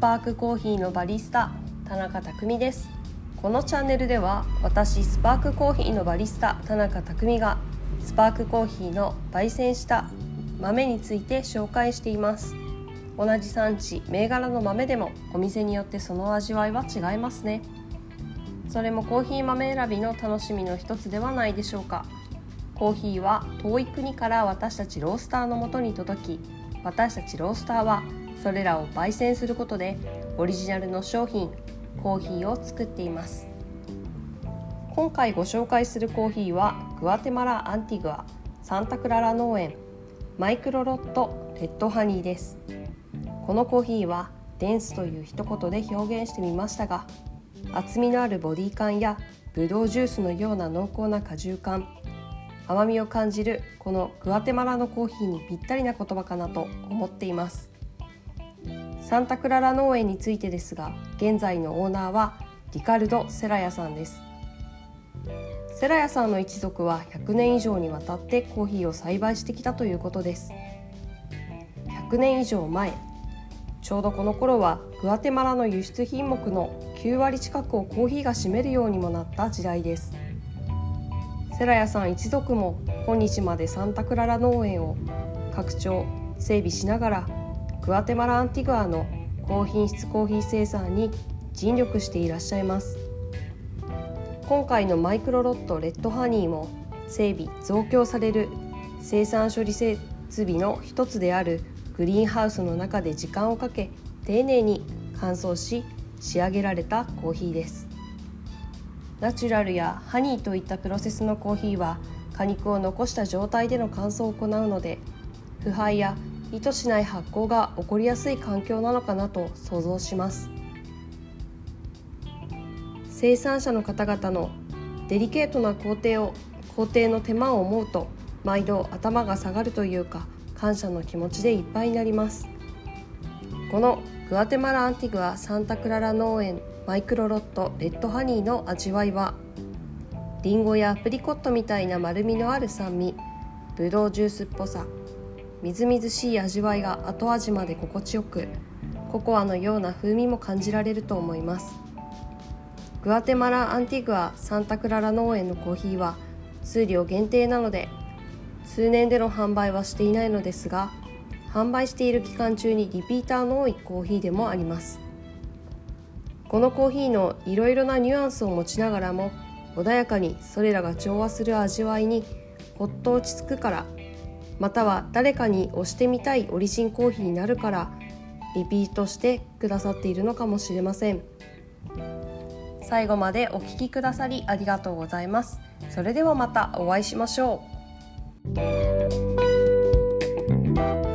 パークコーヒーのバリスタ田中匠です。このチャンネルでは私スパークコーヒーのバリスタ田中匠がスパークコーヒーの焙煎した豆について紹介しています。同じ産地銘柄の豆でもお店によってその味わいは違いますね。それもコーヒー豆選びの楽しみの一つではないでしょうか。コーヒーは遠い国から私たちロースターのもとに届き私たちロースターはそれらを焙煎することでオリジナルの商品コーヒーを作っています。今回ご紹介するコーヒーはグアテマラ・アンティグアサンタクララ農園マイクロロットレッドハニーです。このコーヒーはデンスという一言で表現してみましたが厚みのあるボディ感やブドウジュースのような濃厚な果汁感甘みを感じるこのグアテマラのコーヒーにぴったりな言葉かなと思っています。サンタクララ農園についてですが現在のオーナーはリカルド・セラヤさんです。セラヤさんの一族は100年以上にわたってコーヒーを栽培してきたということです。100年以上前ちょうどこの頃はグアテマラの輸出品目の9割近くをコーヒーが占めるようにもなった時代です。セラヤさん一族も今日までサンタクララ農園を拡張整備しながらグアテマラ・アンティグアの高品質コーヒー生産に尽力していらっしゃいます。今回のマイクロロットレッドハニーも整備増強される生産処理設備の一つであるグリーンハウスの中で時間をかけ丁寧に乾燥し仕上げられたコーヒーです。ナチュラルやハニーといったプロセスのコーヒーは果肉を残した状態での乾燥を行うので腐敗や意図しない発酵が起こりやすい環境なのかなと想像します。生産者の方々のデリケートな工程を工程の手間を思うと毎度頭が下がるというか感謝の気持ちでいっぱいになります。このグアテマラ・アンティグア・サンタクララ農園マイクロロットレッドハニーの味わいはりんごやアプリコットみたいな丸みのある酸味ブドウジュースっぽさみずみずしい味わいが後味まで心地よくココアのような風味も感じられると思います。グアテマラ・アンティグア・サンタクララ農園のコーヒーは数量限定なので数年での販売はしていないのですが販売している期間中にリピーターの多いコーヒーでもあります。このコーヒーのいろいろなニュアンスを持ちながらも穏やかにそれらが調和する味わいにほっと落ち着くからまたは誰かに押してみたいオリジンコーヒーになるからリピートしてくださっているのかもしれません。最後までお聴きくださりありがとうございます。それではまたお会いしましょう。